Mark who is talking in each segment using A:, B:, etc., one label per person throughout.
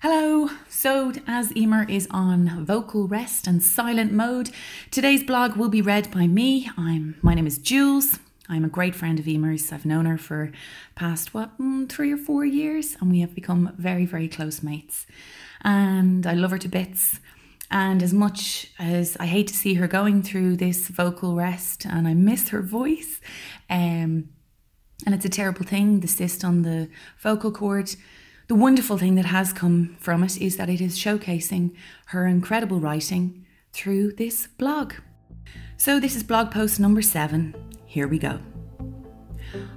A: Hello! So, as Eimear is on vocal rest and silent mode, today's blog will be read by me. I'm my name is Jules. I'm a great friend of Eimear's. I've known her for past what mm, three or four years, and we have become very, very close mates. And I love her to bits. And as much as I hate to see her going through this vocal rest, and I miss her voice, um, and it's a terrible thing, the cyst on the vocal cord. The wonderful thing that has come from it is that it is showcasing her incredible writing through this blog. So, this is blog post number seven. Here we go.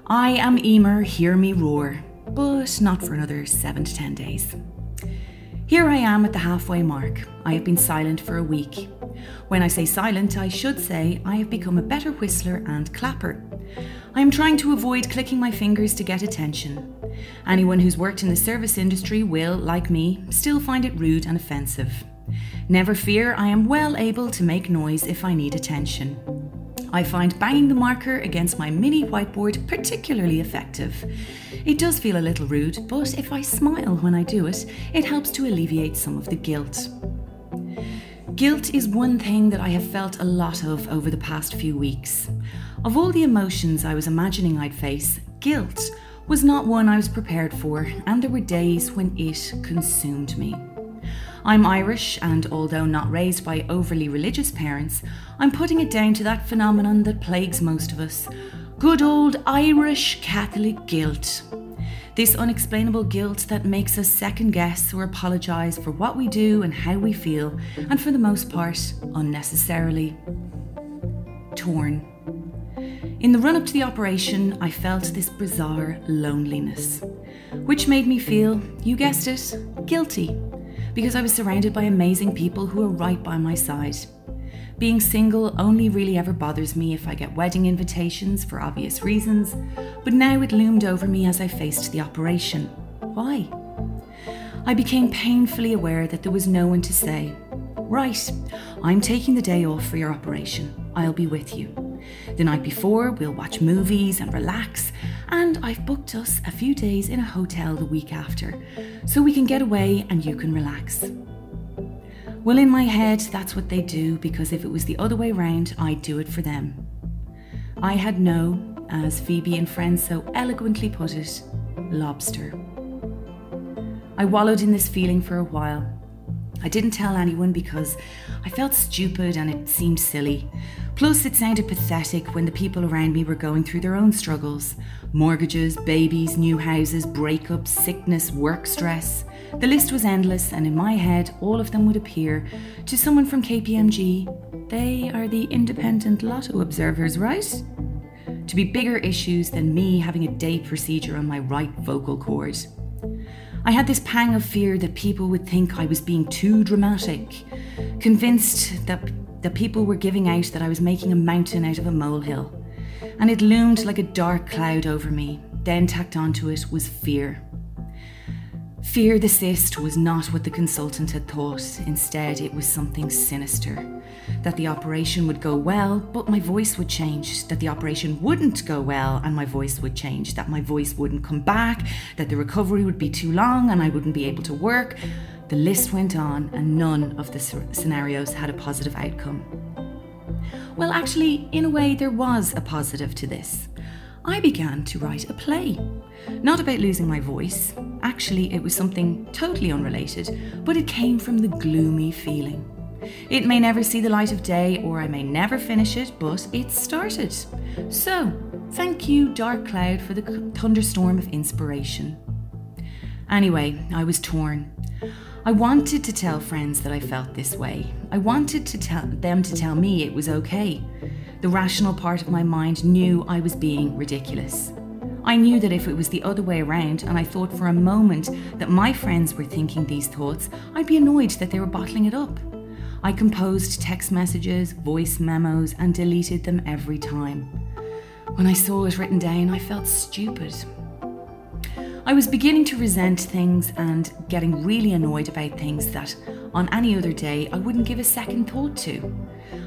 A: I am Eimear, hear me roar, but not for another seven to ten days. Here I am at the halfway mark. I have been silent for a week. When I say silent, I should say I have become a better whistler and clapper. I am trying to avoid clicking my fingers to get attention. Anyone who's worked in the service industry will, like me, still find it rude and offensive. Never fear, I am well able to make noise if I need attention. I find banging the marker against my mini whiteboard particularly effective. It does feel a little rude, but if I smile when I do it, it helps to alleviate some of the guilt. Guilt is one thing that I have felt a lot of over the past few weeks. Of all the emotions I was imagining I'd face, guilt was not one I was prepared for, and there were days when it consumed me. I'm Irish, and although not raised by overly religious parents, I'm putting it down to that phenomenon that plagues most of us good old Irish Catholic guilt. This unexplainable guilt that makes us second guess or apologise for what we do and how we feel, and for the most part, unnecessarily. Torn. In the run up to the operation, I felt this bizarre loneliness, which made me feel, you guessed it, guilty, because I was surrounded by amazing people who were right by my side. Being single only really ever bothers me if I get wedding invitations for obvious reasons, but now it loomed over me as I faced the operation. Why? I became painfully aware that there was no one to say, Right, I'm taking the day off for your operation. I'll be with you. The night before, we'll watch movies and relax, and I've booked us a few days in a hotel the week after, so we can get away and you can relax. Well, in my head, that's what they do because if it was the other way round, I'd do it for them. I had no, as Phoebe and Friends so eloquently put it, lobster. I wallowed in this feeling for a while. I didn't tell anyone because I felt stupid and it seemed silly. Plus, it sounded pathetic when the people around me were going through their own struggles mortgages, babies, new houses, breakups, sickness, work stress. The list was endless, and in my head, all of them would appear to someone from KPMG. They are the independent lotto observers, right? To be bigger issues than me having a day procedure on my right vocal cord. I had this pang of fear that people would think I was being too dramatic, convinced that the people were giving out that I was making a mountain out of a molehill. And it loomed like a dark cloud over me. Then tacked onto it was fear. Fear the cyst was not what the consultant had thought. Instead, it was something sinister. That the operation would go well, but my voice would change. That the operation wouldn't go well and my voice would change. That my voice wouldn't come back. That the recovery would be too long and I wouldn't be able to work. The list went on, and none of the scenarios had a positive outcome. Well, actually, in a way, there was a positive to this. I began to write a play. Not about losing my voice, actually, it was something totally unrelated, but it came from the gloomy feeling. It may never see the light of day, or I may never finish it, but it started. So, thank you, Dark Cloud, for the thunderstorm of inspiration. Anyway, I was torn. I wanted to tell friends that I felt this way. I wanted to tell them to tell me it was okay. The rational part of my mind knew I was being ridiculous. I knew that if it was the other way around and I thought for a moment that my friends were thinking these thoughts, I'd be annoyed that they were bottling it up. I composed text messages, voice memos, and deleted them every time. When I saw it written down, I felt stupid. I was beginning to resent things and getting really annoyed about things that, on any other day, I wouldn't give a second thought to.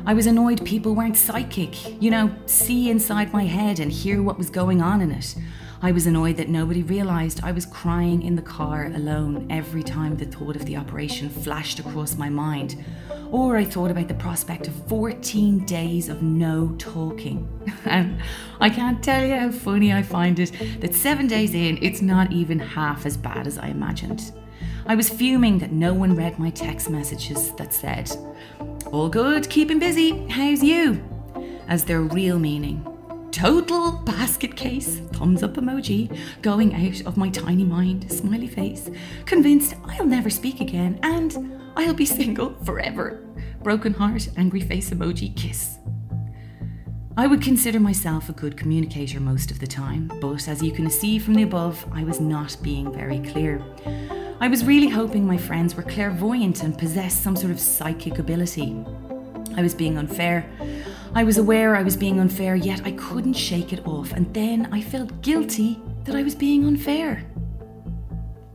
A: I was annoyed people weren't psychic, you know, see inside my head and hear what was going on in it. I was annoyed that nobody realised I was crying in the car alone every time the thought of the operation flashed across my mind. Or I thought about the prospect of 14 days of no talking. and I can't tell you how funny I find it that seven days in, it's not even half as bad as I imagined. I was fuming that no one read my text messages that said, All good, keeping busy, how's you? As their real meaning. Total basket case, thumbs up emoji, going out of my tiny mind, smiley face, convinced I'll never speak again and I'll be single forever. Broken heart, angry face emoji, kiss. I would consider myself a good communicator most of the time, but as you can see from the above, I was not being very clear. I was really hoping my friends were clairvoyant and possessed some sort of psychic ability. I was being unfair. I was aware I was being unfair, yet I couldn't shake it off, and then I felt guilty that I was being unfair.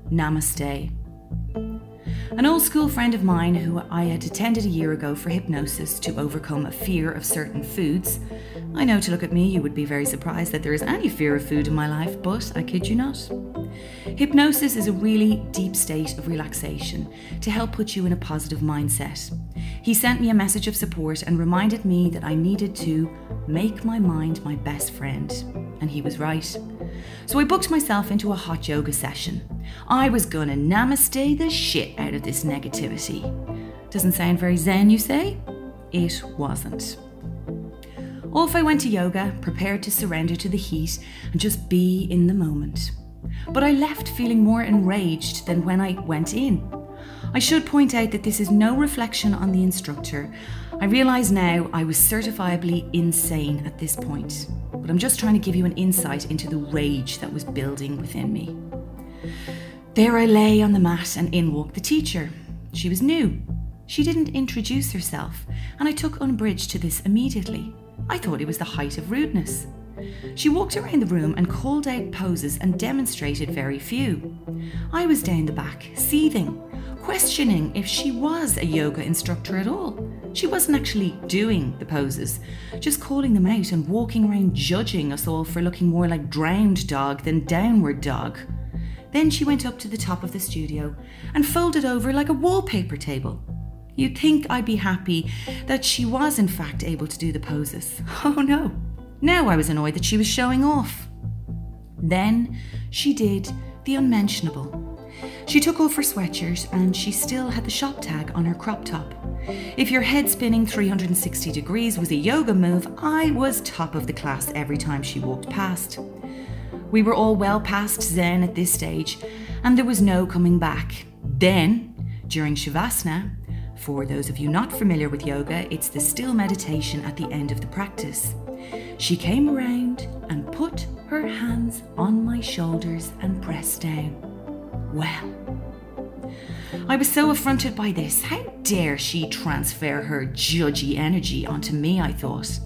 A: Namaste. An old school friend of mine who I had attended a year ago for hypnosis to overcome a fear of certain foods. I know to look at me, you would be very surprised that there is any fear of food in my life, but I kid you not. Hypnosis is a really deep state of relaxation to help put you in a positive mindset. He sent me a message of support and reminded me that I needed to make my mind my best friend. And he was right. So I booked myself into a hot yoga session. I was gonna namaste the shit out of this negativity. Doesn't sound very zen, you say? It wasn't. Off I went to yoga, prepared to surrender to the heat and just be in the moment. But I left feeling more enraged than when I went in. I should point out that this is no reflection on the instructor. I realise now I was certifiably insane at this point, but I'm just trying to give you an insight into the rage that was building within me. There I lay on the mat, and in walked the teacher. She was new. She didn't introduce herself, and I took umbrage to this immediately. I thought it was the height of rudeness. She walked around the room and called out poses and demonstrated very few. I was down the back, seething, questioning if she was a yoga instructor at all. She wasn't actually doing the poses, just calling them out and walking around judging us all for looking more like drowned dog than downward dog. Then she went up to the top of the studio and folded over like a wallpaper table. You'd think I'd be happy that she was, in fact, able to do the poses. Oh no. Now I was annoyed that she was showing off. Then she did the unmentionable. She took off her sweatshirt and she still had the shop tag on her crop top. If your head spinning 360 degrees was a yoga move, I was top of the class every time she walked past. We were all well past Zen at this stage, and there was no coming back. Then, during Shavasana, for those of you not familiar with yoga, it's the still meditation at the end of the practice. She came around and put her hands on my shoulders and pressed down. Well, I was so affronted by this. How dare she transfer her judgy energy onto me, I thought.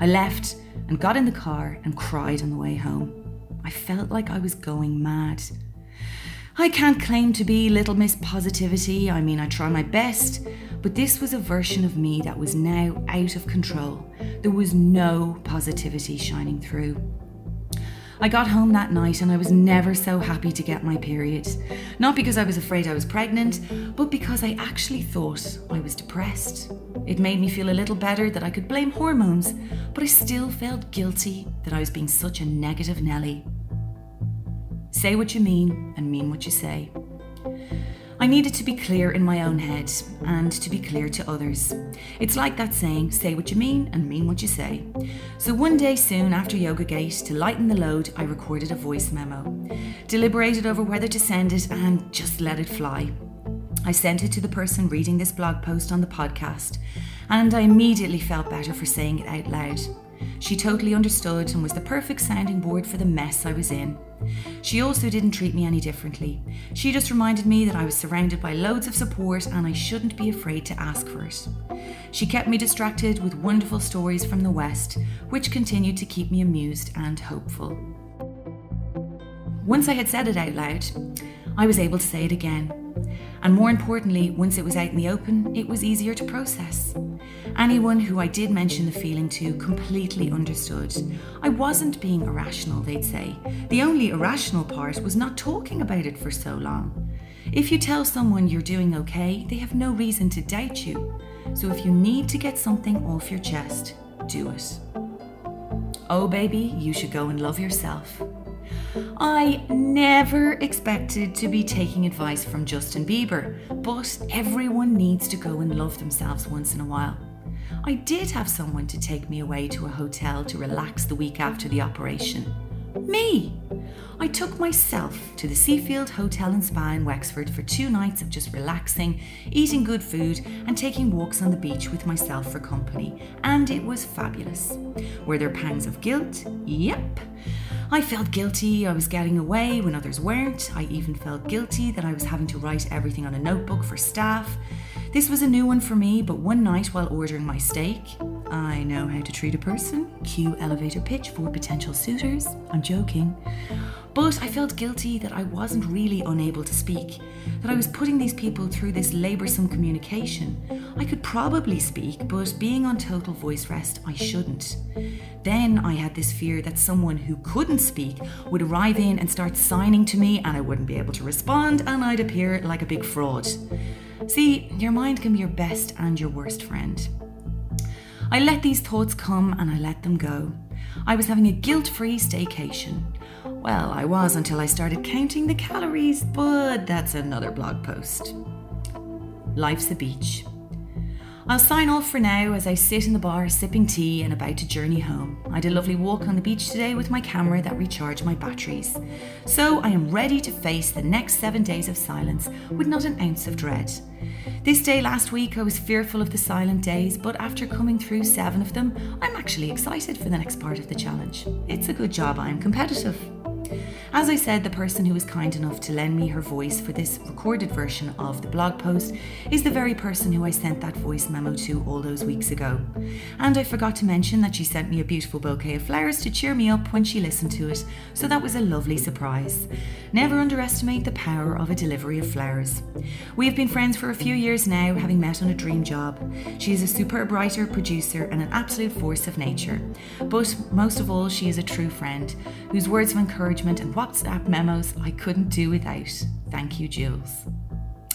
A: I left and got in the car and cried on the way home. I felt like I was going mad. I can't claim to be Little Miss Positivity, I mean, I try my best, but this was a version of me that was now out of control. There was no positivity shining through. I got home that night and I was never so happy to get my period. Not because I was afraid I was pregnant, but because I actually thought I was depressed. It made me feel a little better that I could blame hormones, but I still felt guilty that I was being such a negative Nelly. Say what you mean and mean what you say. I needed to be clear in my own head and to be clear to others. It's like that saying, say what you mean and mean what you say. So one day soon after Yoga Gate, to lighten the load, I recorded a voice memo, deliberated over whether to send it and just let it fly. I sent it to the person reading this blog post on the podcast, and I immediately felt better for saying it out loud. She totally understood and was the perfect sounding board for the mess I was in. She also didn't treat me any differently. She just reminded me that I was surrounded by loads of support and I shouldn't be afraid to ask for it. She kept me distracted with wonderful stories from the West, which continued to keep me amused and hopeful. Once I had said it out loud, I was able to say it again And more importantly, once it was out in the open, it was easier to process. Anyone who I did mention the feeling to completely understood. I wasn't being irrational, they'd say. The only irrational part was not talking about it for so long. If you tell someone you're doing okay, they have no reason to doubt you. So if you need to get something off your chest, do it. Oh, baby, you should go and love yourself. I never expected to be taking advice from Justin Bieber, but everyone needs to go and love themselves once in a while. I did have someone to take me away to a hotel to relax the week after the operation. Me! I took myself to the Seafield Hotel and Spa in Wexford for two nights of just relaxing, eating good food, and taking walks on the beach with myself for company, and it was fabulous. Were there pangs of guilt? Yep. I felt guilty I was getting away when others weren't. I even felt guilty that I was having to write everything on a notebook for staff. This was a new one for me, but one night while ordering my steak, I know how to treat a person. Cue elevator pitch for potential suitors. I'm joking. But I felt guilty that I wasn't really unable to speak, that I was putting these people through this laboursome communication. I could probably speak, but being on total voice rest, I shouldn't. Then I had this fear that someone who couldn't speak would arrive in and start signing to me, and I wouldn't be able to respond, and I'd appear like a big fraud. See, your mind can be your best and your worst friend. I let these thoughts come and I let them go. I was having a guilt free staycation. Well, I was until I started counting the calories, but that's another blog post. Life's a beach. I'll sign off for now as I sit in the bar sipping tea and about to journey home. I had a lovely walk on the beach today with my camera that recharged my batteries. So I am ready to face the next seven days of silence with not an ounce of dread. This day last week I was fearful of the silent days, but after coming through seven of them, I'm actually excited for the next part of the challenge. It's a good job I'm competitive. As I said, the person who was kind enough to lend me her voice for this recorded version of the blog post is the very person who I sent that voice memo to all those weeks ago. And I forgot to mention that she sent me a beautiful bouquet of flowers to cheer me up when she listened to it, so that was a lovely surprise. Never underestimate the power of a delivery of flowers. We have been friends for a few years now, having met on a dream job. She is a superb writer, producer, and an absolute force of nature. But most of all, she is a true friend whose words of encouragement and WhatsApp memos I couldn't do without. Thank you, Jules.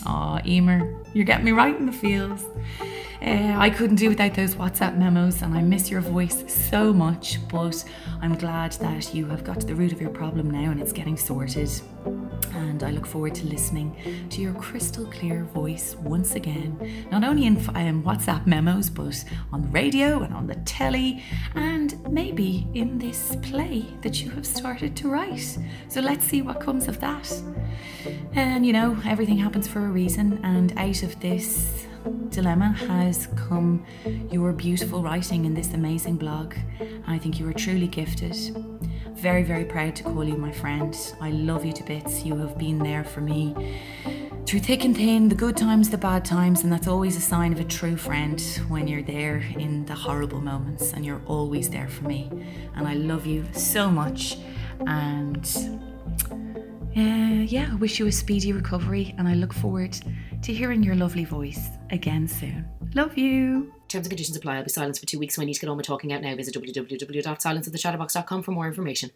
A: Aw, Eimear, you're getting me right in the feels. Uh, I couldn't do without those WhatsApp memos, and I miss your voice so much. But I'm glad that you have got to the root of your problem now and it's getting sorted. And I look forward to listening to your crystal clear voice once again, not only in um, WhatsApp memos, but on the radio and on the telly, and maybe in this play that you have started to write. So let's see what comes of that. And you know, everything happens for a reason, and out of this dilemma has come your beautiful writing in this amazing blog. I think you are truly gifted. Very, very proud to call you my friend. I love you to bits. You have been there for me through thick and thin, the good times, the bad times, and that's always a sign of a true friend when you're there in the horrible moments and you're always there for me. And I love you so much. And uh, yeah, I wish you a speedy recovery, and I look forward to hearing your lovely voice again soon. Love you.
B: Terms and conditions apply. I'll be silenced for two weeks, so I need to get on with talking out now. Visit www.silenceofthechatterbox.com for more information.